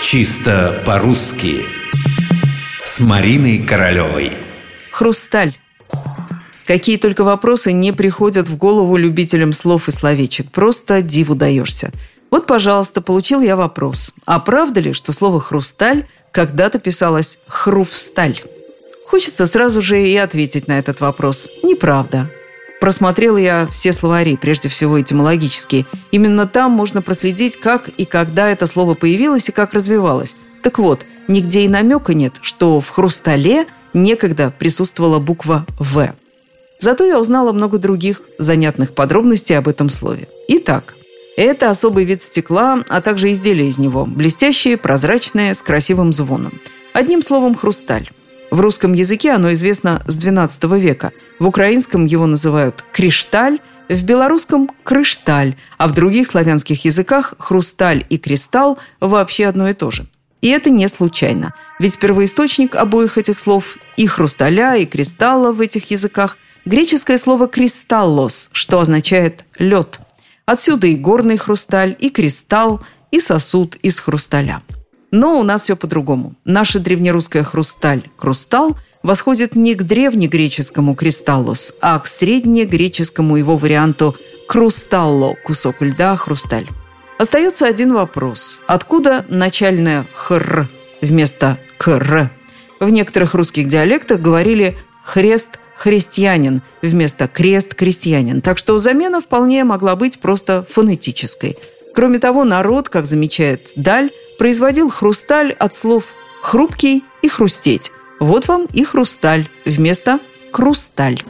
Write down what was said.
Чисто по-русски С Мариной Королевой Хрусталь Какие только вопросы не приходят в голову любителям слов и словечек. Просто диву даешься. Вот, пожалуйста, получил я вопрос. А правда ли, что слово «хрусталь» когда-то писалось «хруфсталь»? Хочется сразу же и ответить на этот вопрос. Неправда. Просмотрел я все словари, прежде всего этимологические. Именно там можно проследить, как и когда это слово появилось и как развивалось. Так вот, нигде и намека нет, что в «хрустале» некогда присутствовала буква «В». Зато я узнала много других занятных подробностей об этом слове. Итак, это особый вид стекла, а также изделия из него, блестящие, прозрачные, с красивым звоном. Одним словом, хрусталь. В русском языке оно известно с XII века. В украинском его называют кришталь, в белорусском – крышталь, а в других славянских языках хрусталь и кристалл вообще одно и то же. И это не случайно, ведь первоисточник обоих этих слов и хрусталя, и кристалла в этих языках – греческое слово «кристаллос», что означает «лед». Отсюда и горный хрусталь, и кристалл, и сосуд из хрусталя – но у нас все по-другому. Наша древнерусская хрусталь «крустал» восходит не к древнегреческому «кристаллос», а к среднегреческому его варианту «крусталло» – кусок льда, хрусталь. Остается один вопрос. Откуда начальное «хр» вместо «кр»? В некоторых русских диалектах говорили «хрест» христианин вместо крест крестьянин. Так что замена вполне могла быть просто фонетической. Кроме того, народ, как замечает Даль, производил хрусталь от слов «хрупкий» и «хрустеть». Вот вам и хрусталь вместо «крусталь».